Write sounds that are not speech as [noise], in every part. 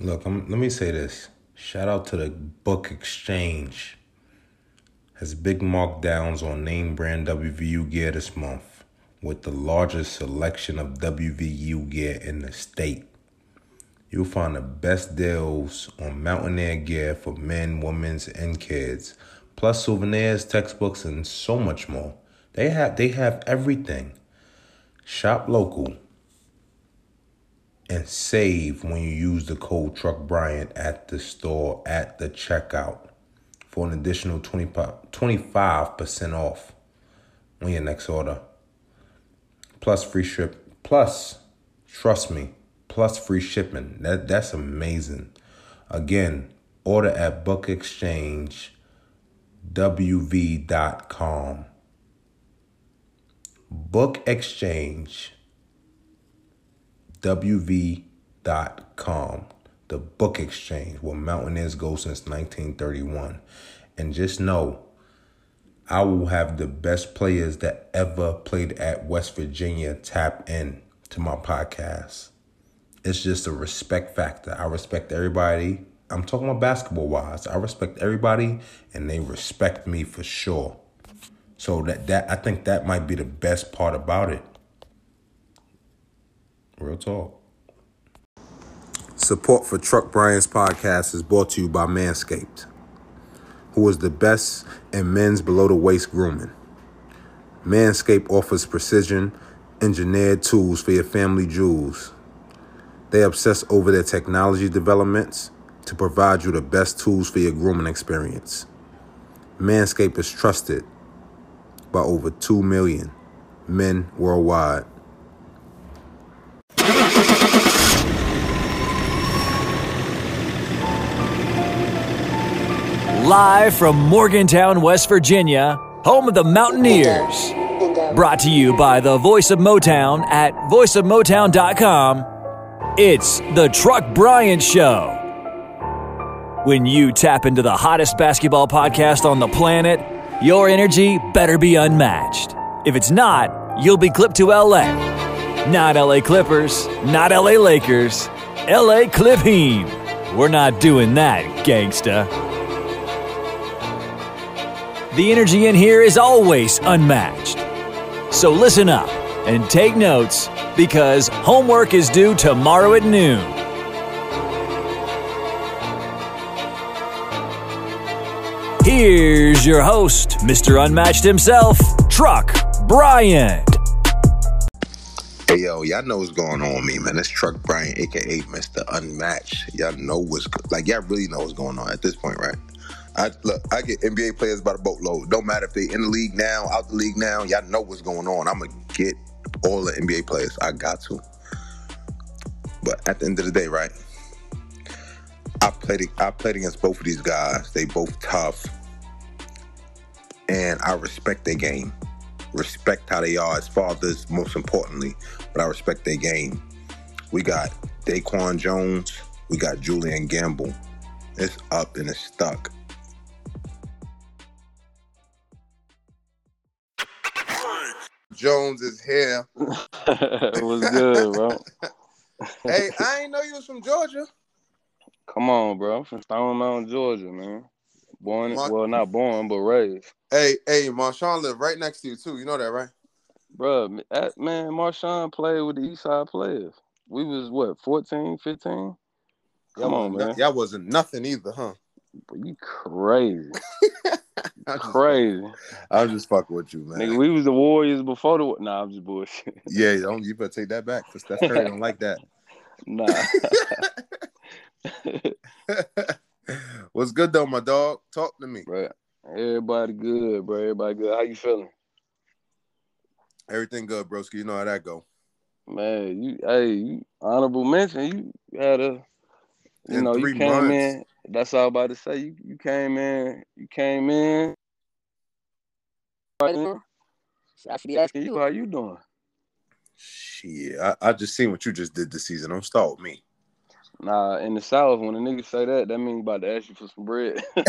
Look, I'm, let me say this. Shout out to the Book Exchange. Has big markdowns on name brand WVU gear this month with the largest selection of WVU gear in the state. You'll find the best deals on Mountaineer gear for men, women, and kids, plus souvenirs, textbooks, and so much more. They have they have everything. Shop local and save when you use the code Truck Bryant at the store at the checkout for an additional 25% off on your next order. Plus free ship. Plus, trust me, plus free shipping. That that's amazing. Again, order at bookexchangewv.com. Book Exchange wv.com, the book exchange where Mountaineers go since 1931. And just know, I will have the best players that ever played at West Virginia tap in to my podcast. It's just a respect factor. I respect everybody. I'm talking about basketball wise. I respect everybody and they respect me for sure. So that that I think that might be the best part about it. Real talk. Support for Truck Bryant's podcast is brought to you by Manscaped, who is the best in men's below the waist grooming. Manscaped offers precision engineered tools for your family jewels. They obsess over their technology developments to provide you the best tools for your grooming experience. Manscaped is trusted by over 2 million men worldwide. Live from Morgantown, West Virginia, home of the Mountaineers. Brought to you by the Voice of Motown at voiceofmotown.com. It's the Truck Bryant Show. When you tap into the hottest basketball podcast on the planet, your energy better be unmatched. If it's not, you'll be clipped to LA. Not LA Clippers, not LA Lakers, LA Clipping. We're not doing that, gangsta. The energy in here is always unmatched. So listen up and take notes because homework is due tomorrow at noon. Here's your host, Mr. Unmatched himself, Truck Bryant. Hey yo, y'all know what's going on with me, man. It's Truck Bryant, aka Mr. Unmatched. Y'all know what's like. Y'all really know what's going on at this point, right? I look, I get NBA players by the boatload. Don't matter if they in the league now, out the league now. Y'all know what's going on. I'm gonna get all the NBA players. I got to. But at the end of the day, right? I played I played against both of these guys. They both tough. And I respect their game. Respect how they are as fathers, most importantly. But I respect their game. We got DeQuan Jones. We got Julian Gamble. It's up and it's stuck. Jones is here. [laughs] What's good, bro? [laughs] hey, I ain't know you was from Georgia. Come on, bro. I'm from Stone Mountain, Georgia, man. Born, Mar- well, not born, but raised. Hey, hey, Marshawn live right next to you too. You know that, right? Bro, man, Marshawn played with the East Side players. We was what, 14, 15? Come on, man. Y'all wasn't nothing either, huh? you crazy. [laughs] I'm crazy. I'm just fucking with you, man. Nigga, we was the Warriors before the. Nah, I'm just bullshit. [laughs] Yeah, don't you better take that back because Steph Curry don't like that. Nah. [laughs] What's good though, my dog? Talk to me, bro. Everybody good, bro. Everybody good. How you feeling? Everything good, broski. You know how that go. Man, you hey, you honorable mention. You had a, you in know, you came months. in that's all I'm about to say. You you came in, you came in. I should be asking you how you doing. Shit, I, I just seen what you just did this season. Don't start with me. Nah, in the South, when a nigga say that, that means about to ask you for some bread. [laughs] [laughs]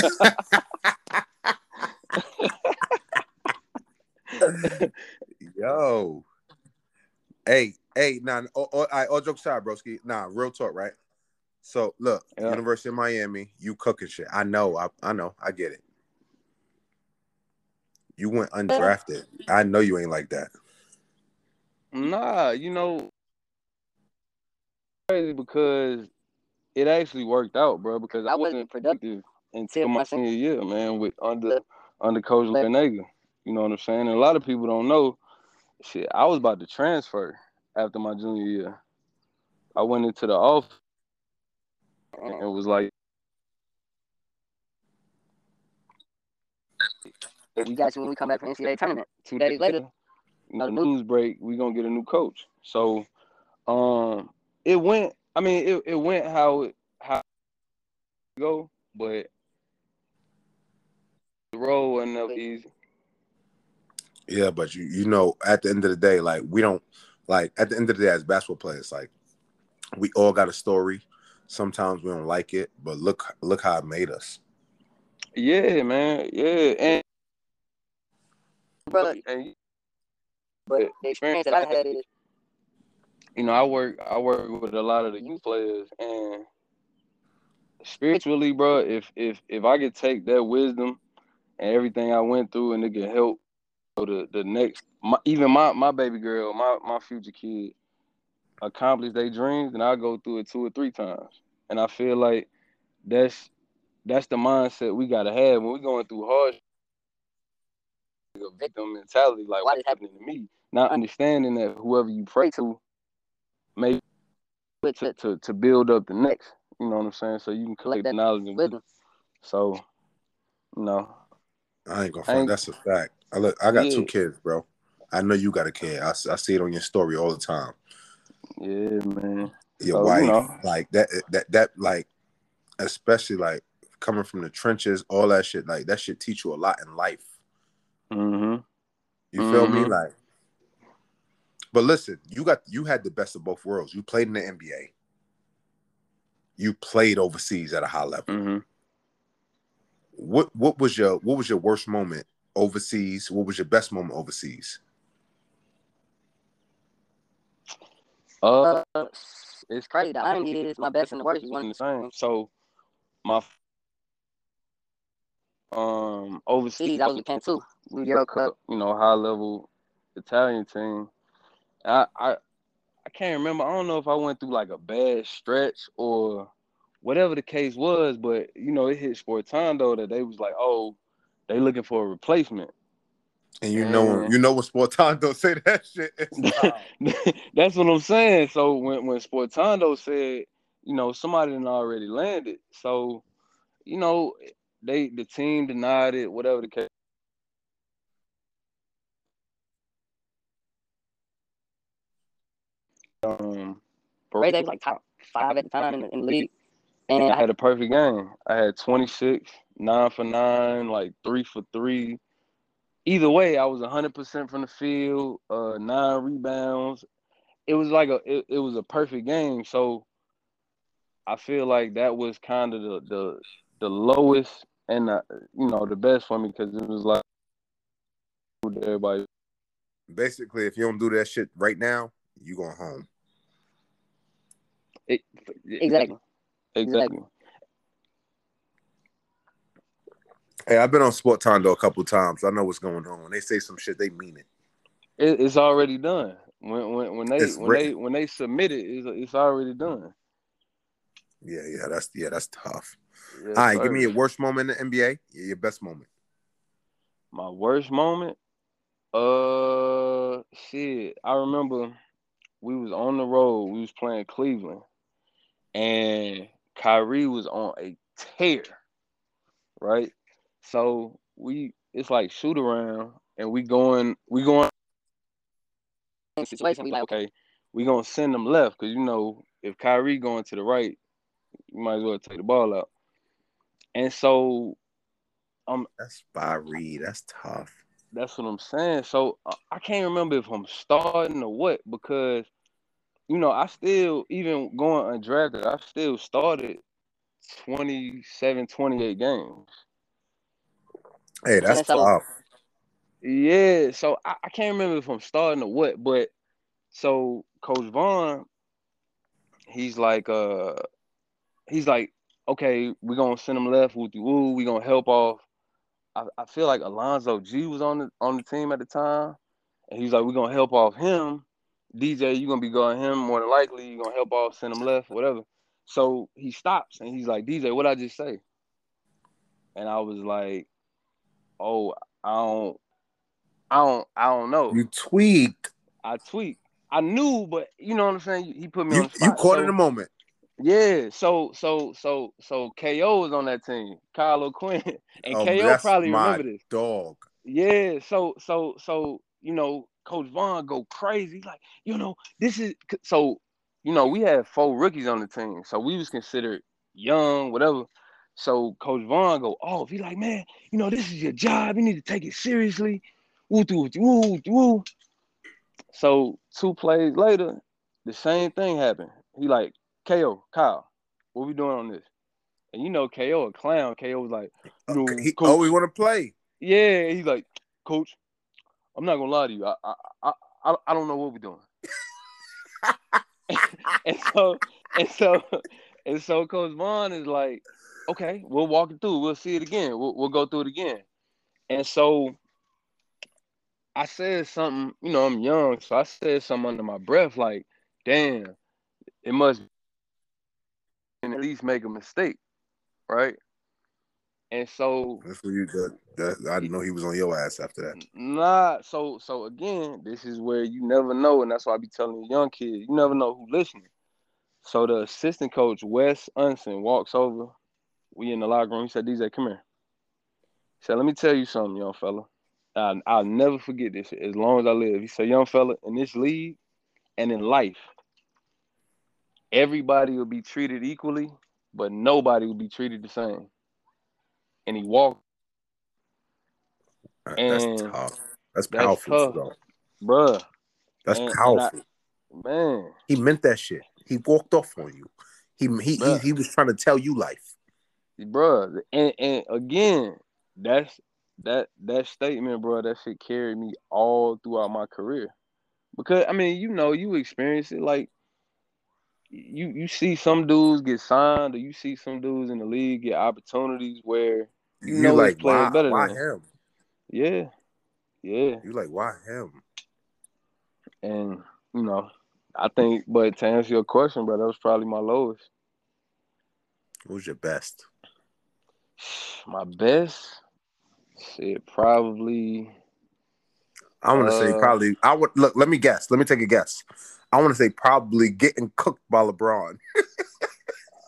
[laughs] Yo. Hey, hey, nah, all, all, all, all jokes aside, broski. Nah, real talk, right? So look, yeah. University of Miami, you cooking shit. I know, I, I know, I get it. You went undrafted. I know you ain't like that. Nah, you know, crazy because it actually worked out, bro. Because I wasn't productive until my senior year, man, with under under Coach Larranaga. You know what I'm saying? And a lot of people don't know. Shit, I was about to transfer after my junior year. I went into the office and it was like, "We got you when we come back from NCAA tournament." Two days later, [laughs] know, news break, we gonna get a new coach. So, um, it went. I mean, it, it went how it how it go, but the role wasn't easy. Yeah, but you you know, at the end of the day, like we don't like at the end of the day as basketball players, like we all got a story. Sometimes we don't like it, but look look how it made us. Yeah, man. Yeah, and brother, and, but the experience that I had is, you know, I work I work with a lot of the youth players, and spiritually, bro, if if if I could take that wisdom and everything I went through, and it could help the the next, my, even my my baby girl, my my future kid, accomplish their dreams, and I go through it two or three times. And I feel like that's that's the mindset we gotta have when we're going through hard a victim mentality, like why is happening to me? Not understanding that whoever you pray to maybe to, to, to build up the next. You know what I'm saying? So you can collect that knowledge and wisdom. So, you know. I ain't gonna front. That's a fact. I look. I got yeah. two kids, bro. I know you got a kid. I, I see it on your story all the time. Yeah, man. Your so, wife, you know. like that, that, that, like, especially like coming from the trenches, all that shit. Like that should teach you a lot in life. Mm-hmm. You mm-hmm. feel me? Mm-hmm. Like, but listen, you got you had the best of both worlds. You played in the NBA. You played overseas at a high level. Mm-hmm. What what was your what was your worst moment overseas? What was your best moment overseas? Uh, it's crazy. The irony is my best and the worst is one and the same. So, my um overseas, I was with too. We Euro Cup, you know, high level Italian team. I I I can't remember. I don't know if I went through like a bad stretch or whatever the case was, but you know, it hit Sportando that they was like, oh, they looking for a replacement. And you know, you know when Sportando [laughs] say that shit. [laughs] That's what I'm saying. So when when Sportando said, you know, somebody had already landed, so you know, they the team denied it, whatever the case. Um, Ray, they was like top five at the time in the, in the league. And I had a perfect game. I had 26, nine for nine, like three for three. Either way, I was 100% from the field, uh, nine rebounds. It was like a it, it was a perfect game. So I feel like that was kind of the the the lowest and the, you know the best for me because it was like everybody. Basically, if you don't do that shit right now, you going home. It, exactly. Exactly. Hey, I've been on Sportando a couple times. I know what's going on. When they say some shit, they mean it. it it's already done. When when when they it's when written. they when they submit it, it's, it's already done. Yeah, yeah, that's yeah, that's tough. Yes, All right, sir. give me your worst moment in the NBA. Your best moment. My worst moment. Uh, shit. I remember we was on the road. We was playing Cleveland, and Kyrie was on a tear, right? So we it's like shoot around and we going we going situation we like okay we gonna send them left because you know if Kyrie going to the right you might as well take the ball out. And so um that's by read. That's tough. that's what I'm saying. So uh, I can't remember if I'm starting or what because you know, I still, even going undrafted, I still started 27, 28 games. Hey, that's so, tough. Yeah, so I, I, can't remember if I'm starting or what, but so Coach Vaughn, he's like, uh, he's like, okay, we're gonna send him left, woo woo, we're gonna help off. I, I feel like Alonzo G was on the on the team at the time, and he's like, we're gonna help off him. DJ, you're gonna be going him more than likely, you're gonna help off, send him left, whatever. So he stops and he's like, DJ, what I just say? And I was like, Oh, I don't I don't I don't know. You tweaked. I tweaked. I knew, but you know what I'm saying? He put me You, on the spot. you caught so, in a moment. Yeah, so so so so KO was on that team, Kyle O'Quinn, [laughs] and Oh, KO probably remember this. Dog. Yeah, so so so you know, Coach Vaughn go crazy, like you know, this is so you know we had four rookies on the team, so we was considered young, whatever. So Coach Vaughn go off. He like, man, you know, this is your job. You need to take it seriously. Woo, woo, woo, woo. So two plays later, the same thing happened. He like, KO, Kyle, what we doing on this? And you know, KO a clown. KO was like, you know, He oh, coach, always want to play. yeah. He's like, Coach, I'm not gonna lie to you. I I I, I, I don't know what we're doing. [laughs] [laughs] and so and so and so Coach Vaughn is like, okay, we'll walk it through. We'll see it again. We'll, we'll go through it again. And so I said something, you know, I'm young, so I said something under my breath, like, damn, it must and at least make a mistake, right? And so That's what you that, that I didn't know he was on your ass after that. Nah, so so again, this is where you never know, and that's why I be telling young kids, you never know who listening. So the assistant coach, Wes Unseld, walks over. We in the locker room. He said, DJ, come here. He said, let me tell you something, young fella. I, I'll never forget this as long as I live. He said, young fella, in this league and in life, everybody will be treated equally, but nobody will be treated the same. And he walked, Uh, That's tough. That's that's powerful, tough. though. bruh, That's And- and powerful. man. he meant that shit. He walked off on you. He he, he he was trying to tell you life. Bruh, and and again, that's that that statement, bro. That shit carried me all throughout my career. Because I mean, you know, you experience it. Like you you see some dudes get signed, or you see some dudes in the league get opportunities where You You know like why better why than him? yeah, yeah, You like why him? and you know, I think. But to answer your question, bro, that was probably my lowest. Who's your best? My best, shit, probably. I want to say Uh, probably. I would look. Let me guess. Let me take a guess. I want to say probably getting cooked by LeBron. [laughs]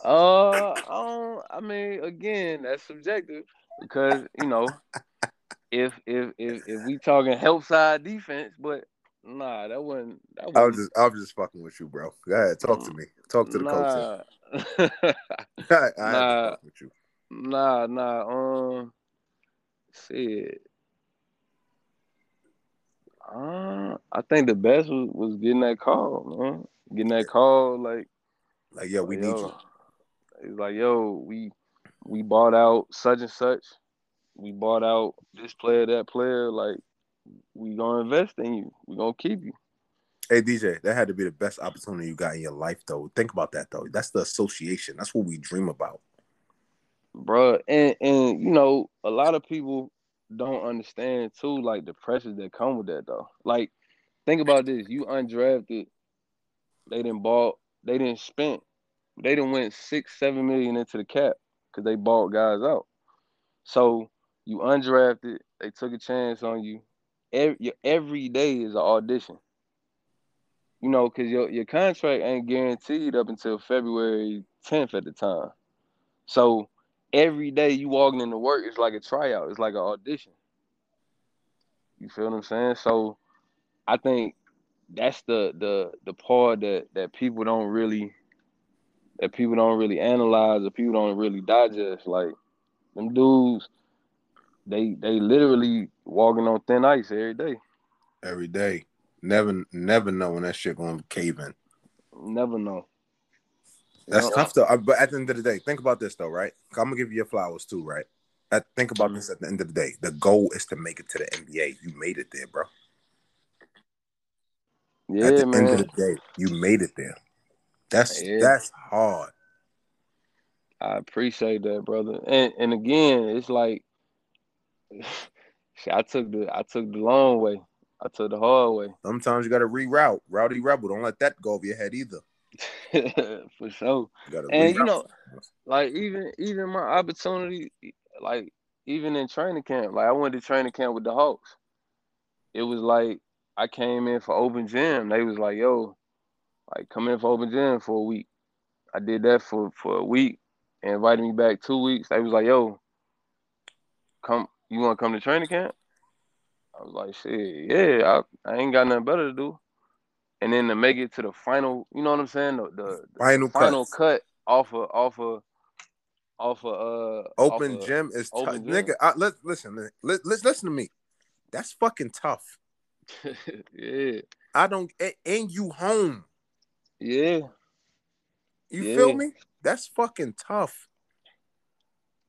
Uh, I. I mean, again, that's subjective because you know, if if if if we talking help side defense, but nah, that wasn't. That I was just I was just fucking with you, bro. Go ahead, talk to me. Talk to the coach. nah, [laughs] [laughs] I, I to Nah. with you. Nah, nah. Um, shit. Uh, I think the best was, was getting that call, man. Getting that call, like. Like, yeah, we Like, need yo, you. It's like, yo, we we bought out such and such. We bought out this player, that player. Like, we gonna invest in you. We gonna keep you, Hey DJ, that had to be the best opportunity you got in your life, though. Think about that, though. That's the association. That's what we dream about. Bruh. And and you know, a lot of people don't understand too, like the pressures that come with that, though. Like, think about this: you undrafted, they didn't bought, they didn't spend, they didn't went six, seven million into the cap because they bought guys out. So you undrafted, they took a chance on you. Every your, every day is an audition. You know, because your your contract ain't guaranteed up until February 10th at the time. So every day you walking into work is like a tryout. It's like an audition. You feel what I'm saying? So I think that's the the the part that that people don't really that people don't really analyze or people don't really digest. Like them dudes, they they literally walking on thin ice every day. Every day. Never, never know when that shit gonna cave in. Never know. That's You know? tough though. Uh, But at the end of the day, think about this though, right? I'm gonna give you your flowers too, right? At, think about Mhm. this at the end of the day. The goal is to make it to the NBA. You made it there, bro. Yeah, at the man. end of the day, you made it there. That's Yeah. that's hard. I appreciate that, brother. And and again, it's like [laughs] I took the I took the long way. I took the hard way. Sometimes you gotta reroute. Rowdy rebel. Don't let that go over your head either. [laughs] For sure. You and you know, like even even my opportunity, like even in training camp, like I went to training camp with the Hawks. It was like I came in for open gym. They was like, yo, like come in for open gym for a week. I did that for for a week and invited me back two weeks. They was like, yo, come you wanna come to training camp? I was like, shit, yeah, I, I ain't got nothing better to do. And then to make it to the final, you know what I'm saying? The, the, final, the final cut off of off of off of uh open off gym is tough. Nigga, I, let listen, let, let's listen to me. That's fucking tough. [laughs] yeah. I don't and you home. Yeah. You yeah. feel me? That's fucking tough.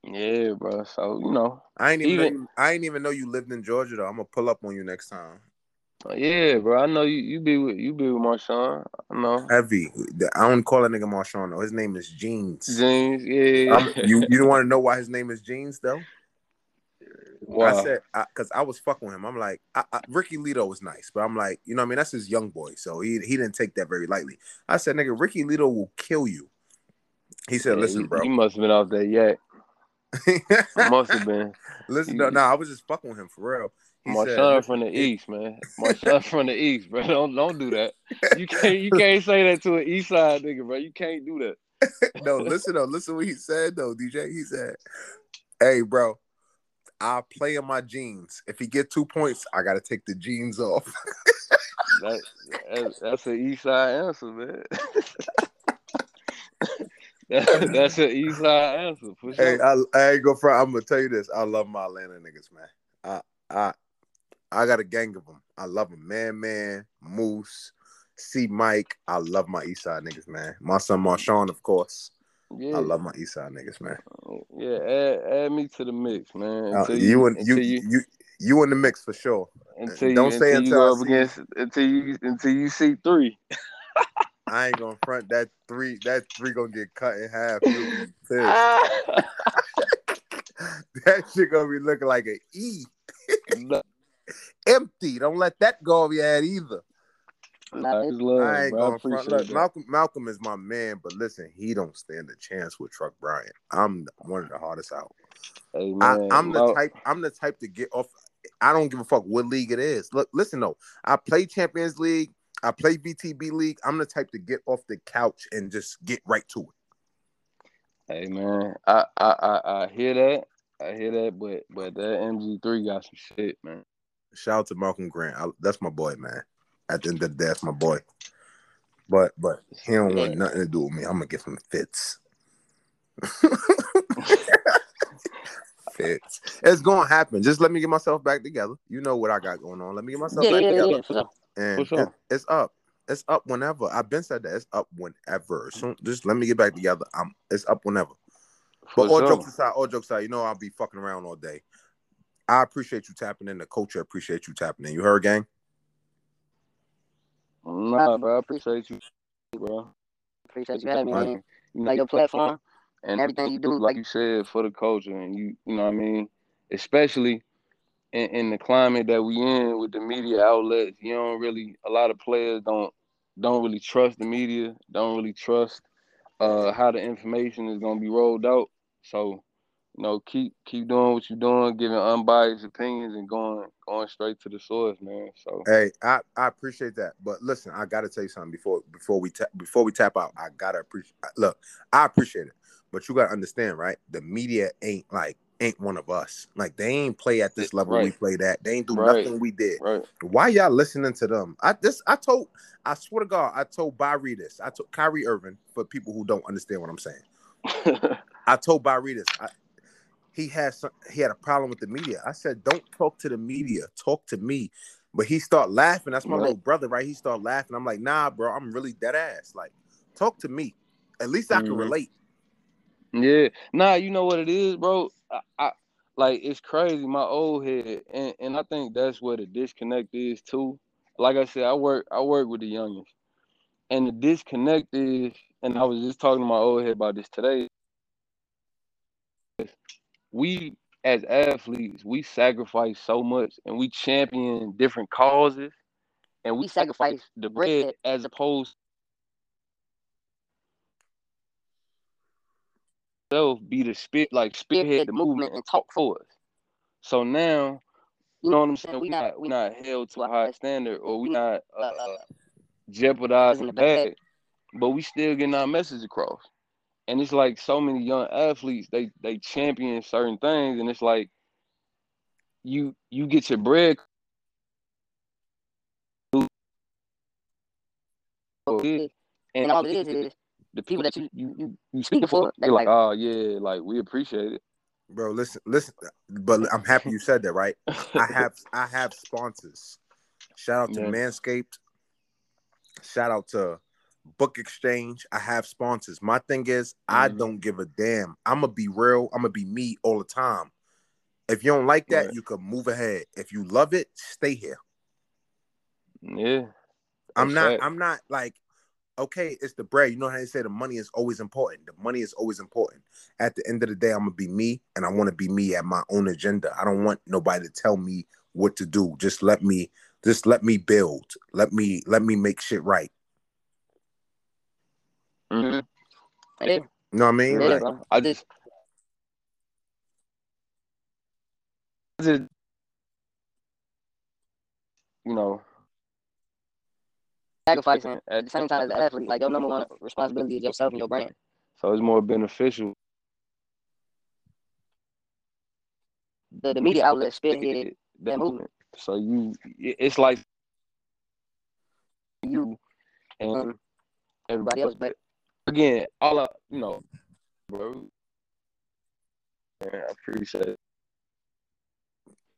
Yeah, bro. So you know, I ain't even, even know I ain't even know you lived in Georgia though. I'm gonna pull up on you next time. Uh, yeah, bro. I know you. You be with you be with Marshawn. I know. Heavy. I don't call a nigga Marshawn though. His name is Jeans. Jeans. Yeah. I'm, you you don't want to know why his name is Jeans though? Wow. I said because I, I, was fucking with him. I'm like I, I, Ricky Lito was nice, but I'm like you know I mean that's his young boy, so he he didn't take that very lightly. I said nigga Ricky Lito will kill you. He said, "Listen, bro, he must have been off there yet." [laughs] Must have been. Listen, no, no, I was just fucking with him for real. He my said, son from the east, man. My son from the east, bro. Don't don't do that. You can't you can't say that to an east side nigga, bro. You can't do that. [laughs] no, listen though. Listen what he said though, DJ. He said, "Hey, bro, I'll play in my jeans. If he get two points, I gotta take the jeans off." [laughs] that, that, that's an east side answer, man. [laughs] That's an east side answer. Hey, I, I ain't go front. I'm gonna tell you this. I love my Atlanta niggas, man. I I I got a gang of them. I love them. Man, man, Moose, C Mike. I love my east side niggas, man. My son Marshawn, of course. Yeah. I love my east side niggas, man. Yeah, add, add me to the mix, man. Uh, you, you, and you, you, you you in the mix for sure. Until Don't you, say until, until you against until you until you see three. [laughs] I ain't gonna front that three. That three gonna get cut in half. [laughs] [laughs] that shit gonna be looking like an E. Empty. Don't let that go over your head either. love, I ain't bro. gonna front. Look, Malcolm, Malcolm is my man, but listen, he don't stand a chance with Truck Bryant. I'm one of the hardest out. Hey, man, I, am the type. I'm the type to get off. I don't give a fuck what league it is. Look, listen though. I play Champions League. I play BTB League. I'm the type to get off the couch and just get right to it. Hey man, I I I, I hear that. I hear that, but but that MG3 got some shit, man. Shout out to Malcolm Grant. I, that's my boy, man. At the end of the day, that's my boy. But but he don't want nothing to do with me. I'm gonna give him fits. [laughs] fits. It's gonna happen. Just let me get myself back together. You know what I got going on. Let me get myself yeah, back yeah, together. Yeah, and sure. it, it's up. It's up whenever. I've been said that it's up whenever. So just let me get back together. I'm. It's up whenever. For but all sure. jokes aside, all jokes aside, you know I'll be fucking around all day. I appreciate you tapping in. The culture appreciate you tapping in. You heard, gang? Nah, bro. I appreciate you, bro. Appreciate you having me. You know your platform and everything you do, like you said, for the culture, and you, you know what I mean. Especially in, in, the climate that we in with the media outlets, you don't really a lot of players don't don't really trust the media, don't really trust uh, how the information is gonna be rolled out. So, you know, keep keep doing what you're doing, giving unbiased opinions and going going straight to the source, man. So hey, I, I appreciate that. But listen, I gotta tell you something before before we tap before we tap out. I gotta appreciate look, I appreciate it. But you gotta understand, right? The media ain't like ain't one of us. Like they ain't play at this level right. we played at. They ain't do right. nothing we did. Right. Why y'all listening to them? I this I told I swear to God, I told Byrie this. I told Kyrie Irving for people who don't understand what I'm saying. [laughs] I told Byrie this. I, he had some, he had a problem with the media. I said, don't talk to the media, talk to me. But he start laughing. That's my right. little brother, right? He start laughing. I'm like, nah, bro, I'm really dead ass. Like, talk to me. At least I can mm-hmm. relate. Yeah. Nah, you know what it is, bro. I, I like it's crazy. My old head, and, and I think that's where the disconnect is too. Like I said, I work I work with the youngest, and the disconnect is, and I was just talking to my old head about this today. We as athletes, we sacrifice so much and we champion different causes and we sacrifice the bread as opposed to be the spit like spearhead the movement and talk for us. So now, you know what I'm saying? We not we not held to a high standard or we not uh, uh, jeopardizing the bag, but we still getting our message across. And it's like so many young athletes, they they champion certain things, and it's like you you get your bread and all it is is the people that you you you, you speaking for, they're like, oh yeah, like we appreciate it. Bro, listen, listen, but I'm happy you said that, right? [laughs] I have I have sponsors. Shout out to Yeah. Manscaped. Shout out to Book Exchange. I have sponsors. My thing is, I Mhm. don't give a damn. I'm gonna be real. I'm gonna be me all the time. If you don't like that, Right. you can move ahead. If you love it, stay here. Yeah. I'm not. fact. I'm not like. Okay, it's the bread. You know how they say the money is always important. The money is always important. At the end of the day, I'm gonna be me, and I want to be me at my own agenda. I don't want nobody to tell me what to do. Just let me. Just let me build. Let me. Let me make shit right. Mhm. Yeah. You know what I mean? Yeah, Like, bro. I just, I just, you know, Sacrificing at the same time as an athlete, like your number one responsibility is yourself and your brand. so it's more beneficial. The, the media outlet spearheaded that movement. So you, it's like you and everybody else. But again, all I, you know, bro, man, I appreciate it.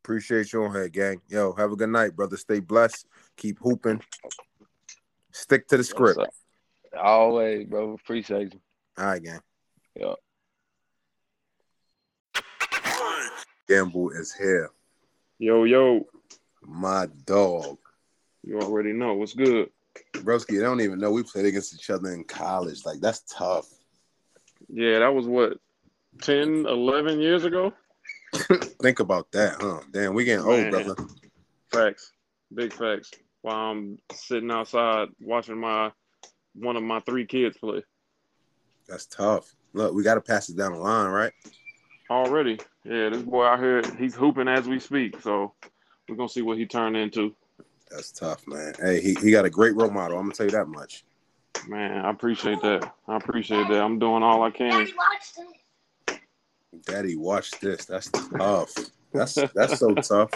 appreciate you on here, gang. Yo, have a good night, brother. Stay blessed. Keep hooping. Stick to the script. Always, bro. Appreciate you. All right, gang. Yeah. Gamble is here. Yo, yo, My dog. you already know what's good. Broski, they don't even know we played against each other in college. Like, that's tough. Yeah, that was what 10, 11 years ago. [laughs] Think about that, huh? Damn, we getting Man. old, brother. Facts, big facts. While I'm sitting outside watching my one of my three kids play That's tough. Look, we got to pass it down the line, right? already. Yeah, this boy out here, he's hooping as we speak. So we're gonna see what he turned into. That's tough, man. Hey, he, he got a great role model. I'm gonna tell you that much. Man, I appreciate that. I appreciate that. I'm doing all I can. Daddy, watch this. That's tough. That's that's so tough.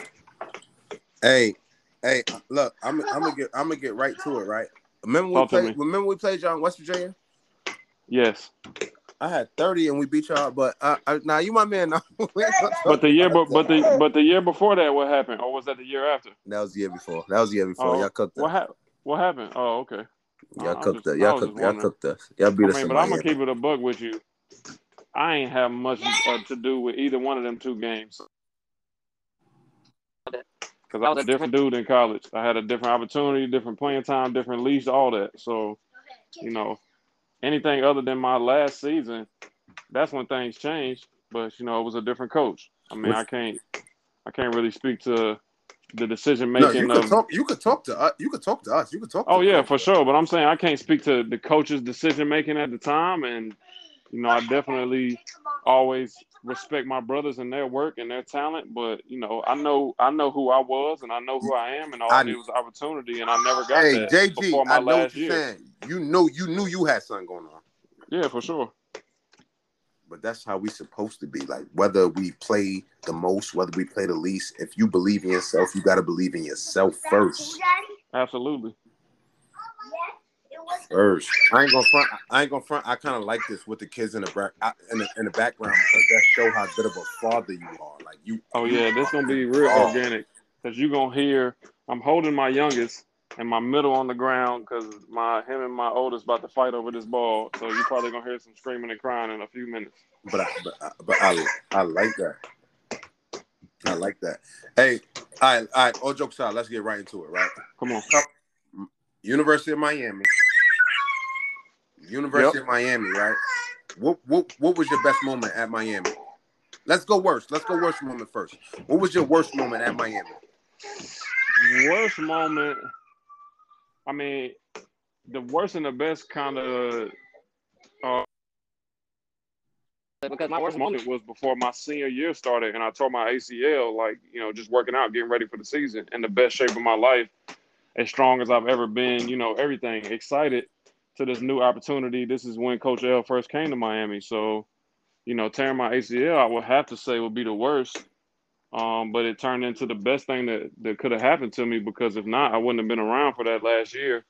Hey, hey, look, I'm I'm gonna get I'm gonna get right to it, right? Remember we Talk played. Remember we played y'all West Virginia. Yes, I had 30 and we beat y'all, but uh, uh, now you my man. Now. [laughs] We ain't gonna talk but the year, but but the but the year before that, what happened? Or was that the year after? that was the year before. That was the year before. Oh, y'all cooked What us. happened? What happened? Oh, okay. Y'all I'm cooked just- us. Y'all cooked. Y'all cooked us. Y'all beat I us mean, but I'm gonna keep it a bug with you. I ain't have much uh, to do with either one of them two games. Because I was a different dude in college. I had a different opportunity, different playing time, different leash, all that. So, you know, anything other than my last season, that's when things changed. But you know, it was a different coach. I mean, I can't, I can't really speak to the decision No, making you could talk. You could talk to us. You could talk to us. You could talk. Oh yeah, for sure. But I'm saying I can't speak to the coach's decision making at the time, and you know I definitely always respect my brothers and their work and their talent. But you know I know I know who I was and I know who I am, and all I- I was opportunity, and I never got Hey, that JG, before my I know what last you're year. saying. You know, you knew you had something going on. Yeah, for sure. But that's how we supposed to be. Like whether we play the most, whether we play the least, if you believe in yourself, you gotta believe in yourself first. Absolutely. First. I ain't gonna front. I ain't gonna front. I kind of like this with the kids in the back in the, in the background because that show how good of a father you are. Like you. Oh yeah, this gonna be real Oh. organic because you gonna hear I'm holding my youngest and my middle on the ground because my him and my oldest about to fight over this ball. So you probably gonna hear some screaming and crying in a few minutes. But I, but I, but I, I like that. I like that. Hey, all right, all right. All jokes aside, let's get right into it. Right. Come on. University of Miami. University of Miami, right? What what what was your best moment at Miami? Let's go worst. Let's go worst moment first. What was your worst moment at Miami? Worst moment. I mean, the worst and the best kind of. Uh, because my worst moment was before my senior year started, and I tore my ACL. Like you know, just working out, getting ready for the season, in the best shape of my life, as strong as I've ever been. You know, everything excited to this new opportunity. This is when Coach L first came to Miami, so you know, tearing my ACL, I would have to say would be the worst. Um, but it turned into the best thing that, that could have happened to me because if not, I wouldn't have been around for that last year.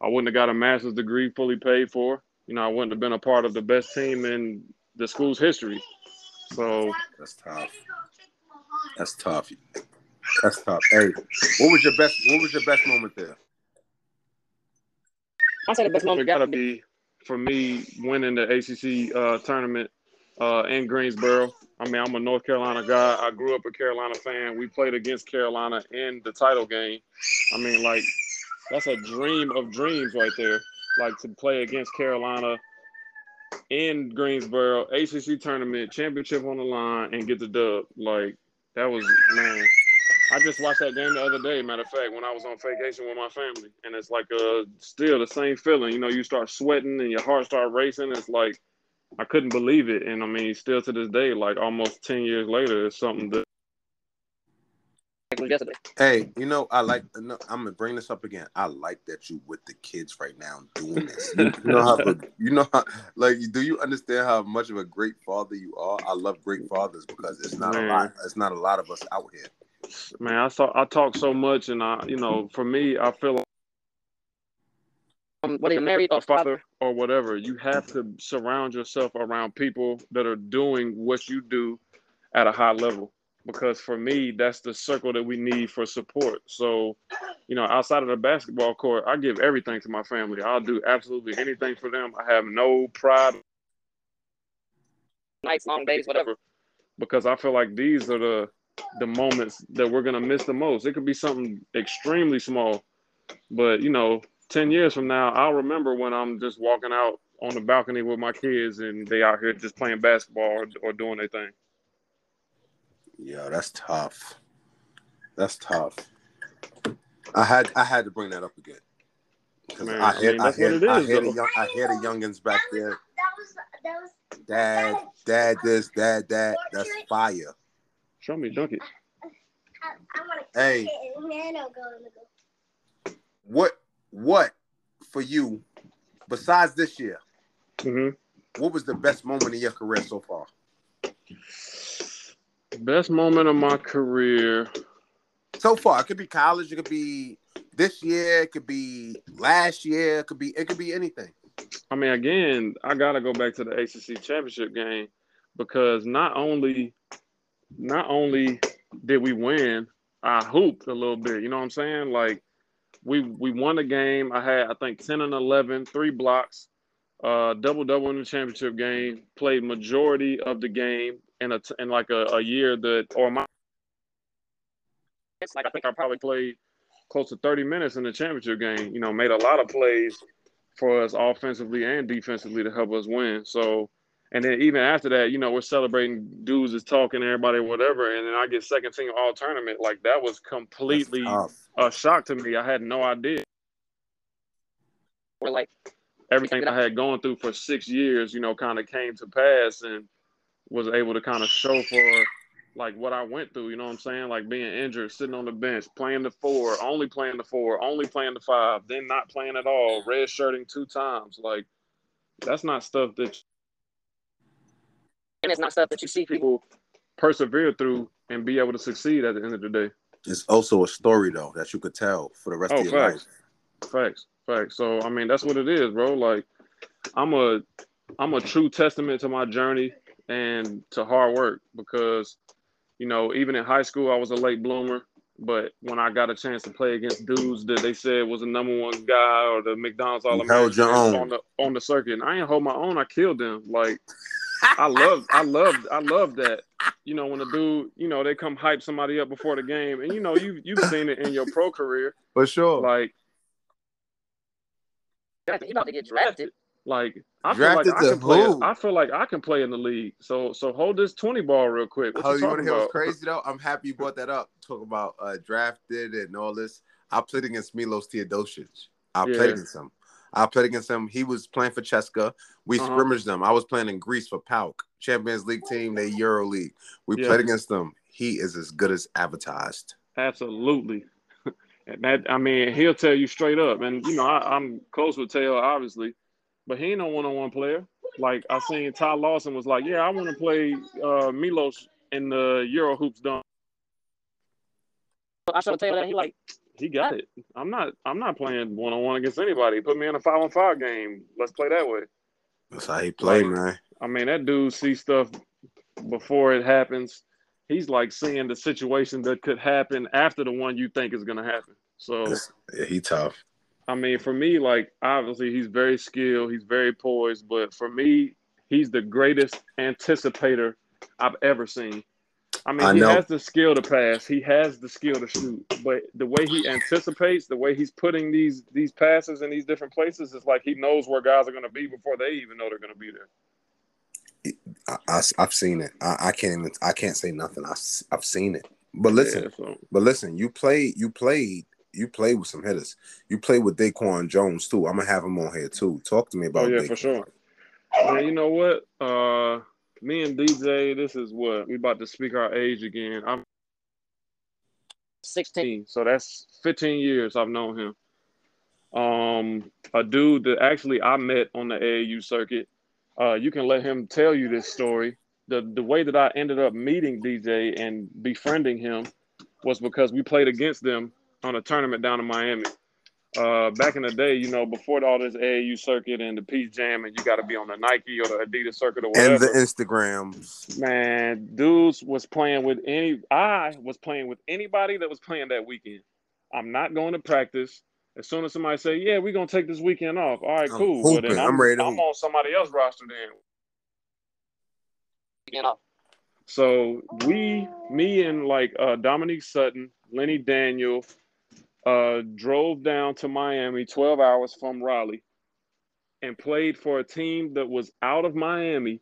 I wouldn't have got a master's degree fully paid for. You know, I wouldn't have been a part of the best team in the school's history. So that's tough. That's tough. That's tough. Hey, what was your best? What was your best moment there? I said the best moment got to be for me winning the ACC uh, tournament uh, in Greensboro. I mean, I'm a North Carolina guy. I grew up a Carolina fan. We played against Carolina in the title game. I mean, like that's a dream of dreams right there. Like to play against Carolina in Greensboro, ACC tournament, championship on the line, and get the dub. Like that was man. I just watched that game the other day. Matter of fact, when I was on vacation with my family, and it's like uh still the same feeling. You know, you start sweating and your heart start racing. It's like I couldn't believe it, and I mean, still to this day, like almost ten years later, it's something that. Hey, you know, I like. No, I'm gonna bring this up again. I like that you with the kids right now doing this. You, you know how, [laughs] you know how, like, do you understand how much of a great father you are? I love great fathers because it's not Man. a lot. It's not a lot of us out here. Man, I saw I talk so much, and I, you know, for me, I feel like um, whether you're married or father or whatever, you have to surround yourself around people that are doing what you do at a high level. Because for me, that's the circle that we need for support. So, you know, outside of the basketball court, I give everything to my family. I'll do absolutely anything for them. I have no pride. Nights, long days, whatever. Because I feel like these are the the moments that we're gonna miss the most. It could be something extremely small, but you know, 10 years from now, I'll remember when I'm just walking out on the balcony with my kids and they out here just playing basketball or, or doing their thing. Yeah, that's tough. That's tough. I had I had to bring that up again. Man, I, hear, I, mean, I, hear, I, hear the young, I hear the youngins back there. That was, that was, dad, dad, this, dad, that. That's fire. Show me, dunk it. I, I, I hey, what what for you, besides this year, mm-hmm. what was the best moment in your career so far? Best moment of my career. So far, it could be college, it could be this year, it could be last year, it could be it could be anything. I mean, again, I gotta go back to the ACC championship game because not only not only did we win, I hooped a little bit. You know what I'm saying? Like we we won the game. I had I think 10 and 11, three blocks, uh, double double in the championship game. Played majority of the game in a in like a, a year that or my like I think I probably played close to 30 minutes in the championship game. You know, made a lot of plays for us offensively and defensively to help us win. So and then even after that, you know, we're celebrating dudes is talking, everybody, whatever. And then I get second team all tournament. Like that was completely a shock to me. I had no idea. Or like everything I had gone through for six years, you know, kind of came to pass and was able to kind of show for like what I went through, you know what I'm saying? Like being injured, sitting on the bench, playing the four, only playing the four, only playing the five, then not playing at all, red shirting two times. Like that's not stuff that and it's not stuff that you see people persevere through and be able to succeed at the end of the day. It's also a story though that you could tell for the rest oh, of your facts. life. Facts, facts. So I mean, that's what it is, bro. Like, I'm a, I'm a true testament to my journey and to hard work because, you know, even in high school, I was a late bloomer. But when I got a chance to play against dudes that they said was the number one guy or the McDonald's All American on the on the circuit, and I didn't hold my own. I killed them. Like I love, I love, I love that. You know, when a dude, you know, they come hype somebody up before the game, and you know, you you've seen it in your pro career for sure. Like, you about to get drafted. Like I Drafted feel like I to can play. who? I feel like I can play in the league. So so hold this twenty ball real quick. What Oh, you you want to hear what's crazy though? I'm happy you brought that up. Talk about uh, drafted and all this. I played against Milos Teodosic. I Yeah. played against him. I played against him. He was playing for CSKA. We Uh-huh. scrimmaged them. I was playing in Greece for PAOK, Champions League team, they Euro League. We Yeah. played against them. He is as good as advertised. Absolutely. And [laughs] that I mean, he'll tell you straight up. And you know, I, I'm close with Taylor, obviously, but he ain't no one-on-one player. Like I seen Ty Lawson was like, "Yeah, I want to play uh, Milos in the Euro hoops dunk." I showed Taylor that he like He got it. I'm not. I'm not playing one-on-one against anybody. Put me in a five-on-five game. Let's play that way. That's how he play, Like, man. I mean, that dude sees stuff before it happens. He's like seeing the situation that could happen after the one you think is going to happen. So, yeah, he tough. I mean, for me, like obviously he's very skilled, he's very poised, but for me, he's the greatest anticipator I've ever seen. I mean, I he know. has the skill to pass, he has the skill to shoot, but the way he anticipates, the way he's putting these these passes in these different places, is like he knows where guys are going to be before they even know they're going to be there. I, have seen it. I, I can't even. I can't say nothing. I, have seen it. But listen, Yeah, so but listen. You played. You played. You played with some hitters. You played with DeQuan Jones too. I'm gonna have him on here too. Talk to me about. Oh, yeah, DeQuan. for sure. Man, you know what? Uh, me and DJ, this is what we about to speak our age again. I'm 16. so that's 15 years I've known him. Um, a dude that actually I met on the AAU circuit. Uh, you can let him tell you this story. The the way that I ended up meeting DJ and befriending him was because we played against them on a tournament down in Miami. Uh, back in the day, you know, before all this AAU circuit and the Peach Jam, and you got to be on the Nike or the Adidas circuit or whatever And the Instagrams. man, dudes was playing with any. I was playing with anybody that was playing that weekend. I'm not going to practice. As soon as somebody say, "Yeah, we're gonna take this weekend off," all right, I'm cool. Well, then. I'm, I'm ready to I'm hoop. on somebody else roster then. You know, So we, me, and like uh, Dominique Sutton, Lenny Daniel, uh, drove down to Miami, 12 hours from Raleigh, and played for a team that was out of Miami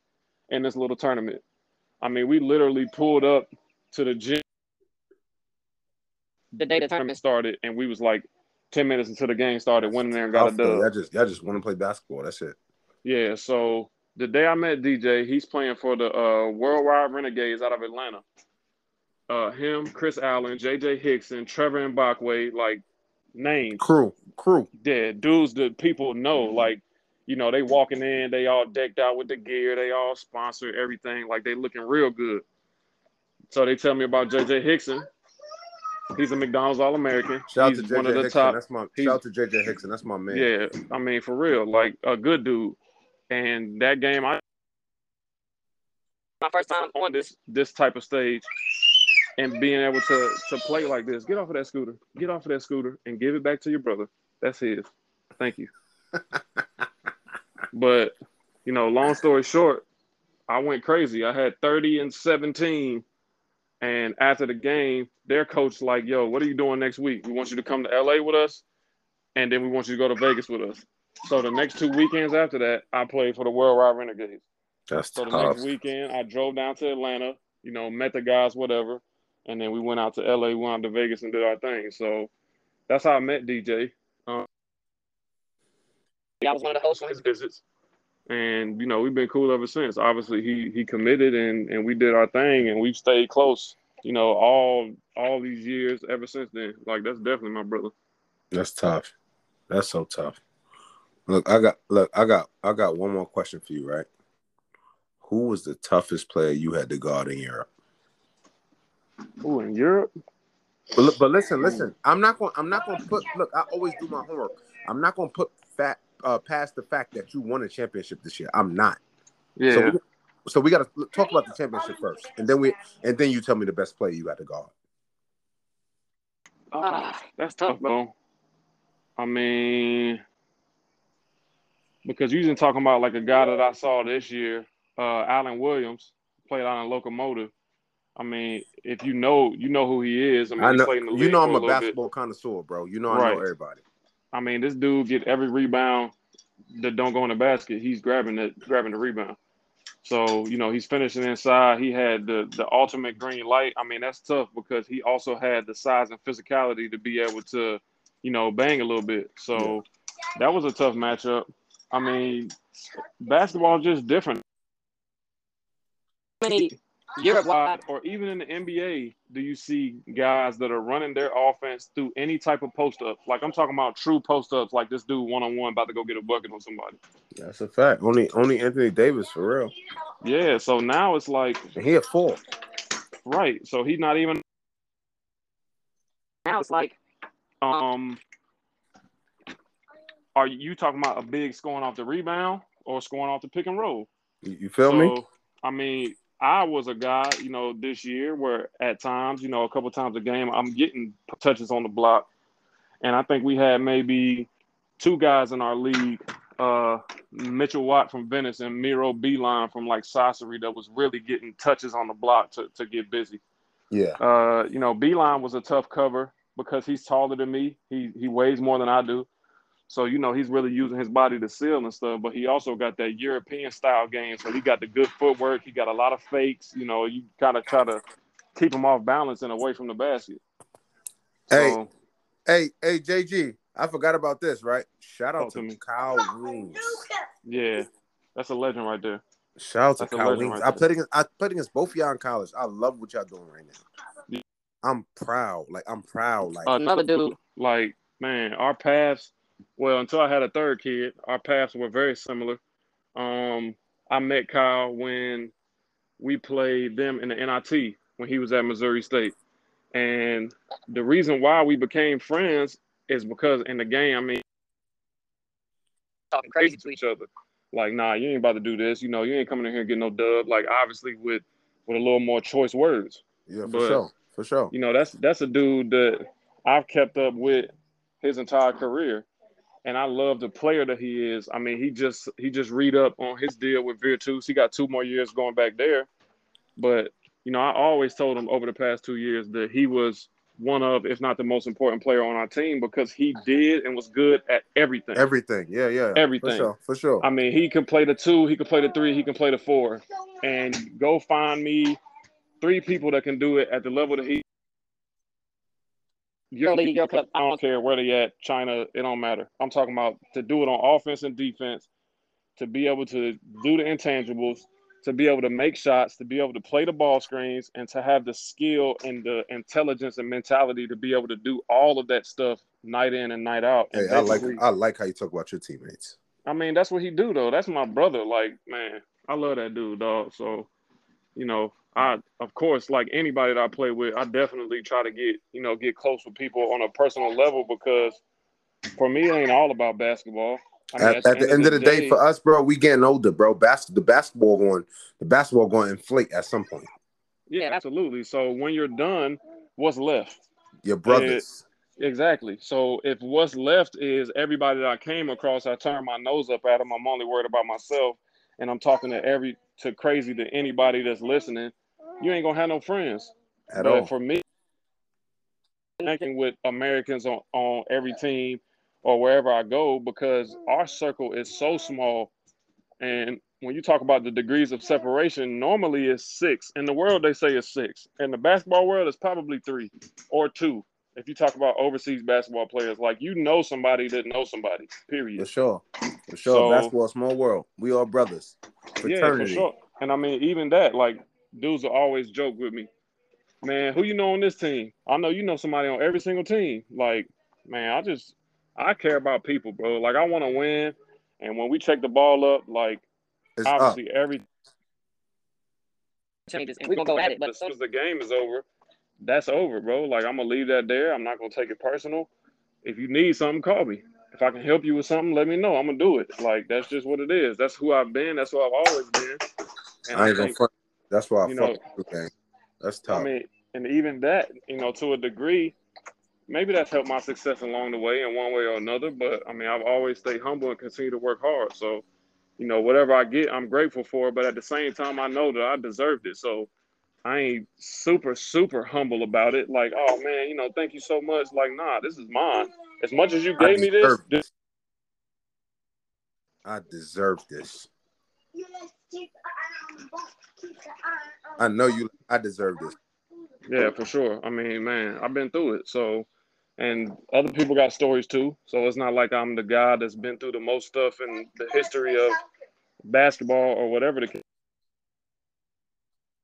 in this little tournament. I mean, we literally pulled up to the gym. the day the tournament started, and we was like ten minutes until the game started, went in there and got a I feel dub. Y'all just y'all just want to play basketball. That's it. Yeah, so the day I met DJ, he's playing for the uh, Worldwide Renegades out of Atlanta. Uh, him, Chris Allen, JJ Hickson, Trevor and Mbakwe, like names. Crew, crew. Yeah, dudes that people know. Like, you know, they walking in, they all decked out with the gear, they all sponsored everything, like they looking real good. So they tell me about JJ Hickson. He's a McDonald's All American. Shout out to one of the Hickson. top That's my he's- shout out to JJ Hickson. That's my man. Yeah, I mean for real, like a good dude. And that game, I my first time on this this type of stage, and being able to to play like this. Get off of that scooter. Get off of that scooter and give it back to your brother. That's his. Thank you. [laughs] but you know, long story short, I went crazy. I had thirty and seventeen. And after the game, their coach like, "Yo, what are you doing next week? We want you to come to LA with us, and then we want you to go to Vegas with us." So the next two weekends after that, I played for the Worldwide Renegades. That's So the next weekend, I drove down to Atlanta, you know, met the guys, whatever, and then we went out to LA, went out to Vegas, and did our thing. So that's how I met DJ. Um, I was one of the hosts on his visits, and you know, we've been cool ever since. Obviously, he he committed, and and we did our thing, and we've stayed close. You know, all all these years ever since then. Like that's definitely my brother. That's tough. That's so tough. Look, I got look, I got I got one more question for you, right? Who was the toughest player you had to guard in Europe? Ooh, in Europe, But but listen, listen. I'm not going. I'm not going to put. Look, I always do my homework. I'm not going to put fat uh, past the fact that you won a championship this year. I'm not. yeah. So we, so we got to talk about the championship first, and then we and then you tell me the best player you got to guard. Ah, That's tough, though. I mean, because you're talking about like a guy that I saw this year, uh, Alan Williams, played out in Lokomotiv. I mean, if you know, you know who he is. I mean, I he know. played in the You know I'm a little bit. basketball connoisseur, bro. You know I Right. know everybody. I mean, this dude get every rebound that don't go in the basket, he's grabbing it, grabbing the rebound. So you know he's finishing inside. He had the the ultimate green light. I mean that's tough because he also had the size and physicality to be able to, you know, bang a little bit. So that was a tough matchup. I mean, basketball is just different. Europe wide or even in the NBA, do you see guys that are running their offense through any type of post up? Like I'm talking about true post ups, like this dude one on one about to go get a bucket on somebody. That's a fact. Only only Anthony Davis for real. Yeah, so now it's like he a four. Right. So he's not even now it's like um are you talking about a big scoring off the rebound or scoring off the pick and roll? You, you feel so, me? I mean, I was a guy, you know, this year where at times, you know, a couple times a game, I'm getting touches on the block. And I think we had maybe two guys in our league, uh, Mitchell Watt from Venice and Miro Bilan from like Sassari that was really getting touches on the block to, to get busy. Yeah. Uh, you know, Bilan was a tough cover because he's taller than me. He he weighs more than I do. So, you know, he's really using his body to seal and stuff, but he also got that European style game. So he got the good footwork. He got a lot of fakes. You know, you kind of try to keep him off balance and away from the basket. So, hey, hey, hey, JG, I forgot about this, right? Shout out to, to Kyle Weems. Yeah, that's a legend right there. Shout out to that's Kyle Weems. Right I played against I played against both y'all in college. I love what y'all doing right now. Yeah. I'm proud. Like I'm proud. Like uh, another dude. Like, man, our paths well, until I had a third kid, our paths were very similar. Um, I met Kyle when we played them in the NIT when he was at Missouri State. And the reason why we became friends is because in the game, I mean, talking crazy to each other. Like, nah, you ain't about to do this. You know, you ain't coming in here and getting no dub. Like, obviously with with a little more choice words. Yeah, for but, sure, for sure. You know, that's that's a dude that I've kept up with his entire career and I love the player that he is. I mean, he just he just read up on his deal with Virtus. He got two more years going back there. But you know, I always told him over the past two years that he was one of, if not the most important player on our team because he did and was good at everything. Everything, yeah, yeah, everything for sure, for sure. I mean, he can play the two, he can play the three, he can play the four, and go find me three people that can do it at the level that he your club, I don't care where they at, China, it don't matter. I'm talking about to do it on offense and defense, to be able to do the intangibles, to be able to make shots, to be able to play the ball screens, and to have the skill and the intelligence and mentality to be able to do all of that stuff night in and night out. Hey, I like I like how you talk about your teammates. I mean, that's what he do though. That's my brother. Like, man, I love that dude, dog. So, you know, I of course like anybody that I play with, I definitely try to get you know get close with people on a personal level because for me it ain't all about basketball. I mean, at, at, the, end, of the day, day, for us, bro, we getting older, bro. Bas- the basketball going, the basketball going to inflate at some point. Yeah, absolutely. So when you're done, what's left? Your brothers. It, exactly. So if what's left is everybody that I came across, I turn my nose up at them. I'm only worried about myself, and I'm talking to every to crazy to anybody that's listening you ain't gonna have no friends. At but all. For me, connecting with Americans on, on every team or wherever I go because our circle is so small. And when you talk about the degrees of separation, normally it's six. In the world, they say it's six. In the basketball world, it's probably three or two. If you talk about overseas basketball players, like you know somebody that knows somebody, period. For sure. For sure. So, basketball, small world. We all brothers. Fraternity. Yeah, for sure. And I mean, even that, like dudes will always joke with me, man, who you know on this team? I know you know somebody on every single team. Like, man, I just I care about people, bro. Like I want to win. And when we check the ball up, like it's obviously up. every we're gonna go at it. But as soon as the game is over, that's over, bro. Like I'm gonna leave that there. I'm not gonna take it personal. If you need something, call me. If I can help you with something, let me know. I'm gonna do it. Like that's just what it is. That's who I've been. That's who I've always been. And I, I think, that's why I you know, okay. That's tough. I mean, and even that, you know, to a degree, maybe that's helped my success along the way in one way or another. But I mean, I've always stayed humble and continue to work hard. So, you know, whatever I get, I'm grateful for. But at the same time, I know that I deserved it. So I ain't super, super humble about it. Like, oh man, you know, thank you so much. Like, nah, this is mine. As much as you gave me this, this I deserve this. I know you. I deserve this. Yeah, for sure. I mean, man, I've been through it. So, and other people got stories too. So it's not like I'm the guy that's been through the most stuff in the history of basketball or whatever the case.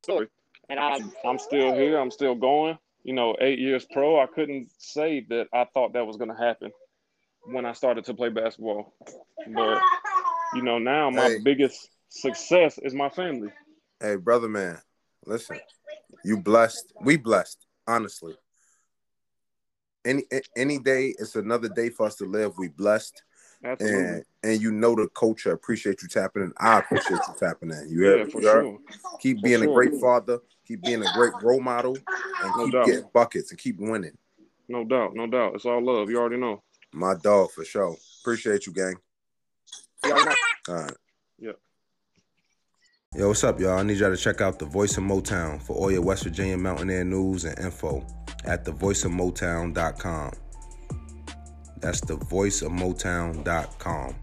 Story. And I, I'm still here. I'm still going. You know, eight years pro. I couldn't say that I thought that was going to happen when I started to play basketball. But you know, now my Hey. biggest success is my family. Hey, brother, man, listen. You blessed. We blessed. Honestly. Any any day, it's another day for us to live. We blessed, Absolutely. and and you know the culture appreciate you tapping in. I appreciate you tapping in. You yeah, heard? for You sure. Keep For being a great father. Keep being a great role model, and No keep doubt. getting buckets and keep winning. No doubt. No doubt. It's all love. You already know. My dog for sure. Appreciate you, gang. You already know. All right. Yo, what's up, y'all? I need y'all to check out the Voice of Motown for all your West Virginia Mountaineer news and info at thevoiceofmotown.com. That's thevoiceofmotown.com.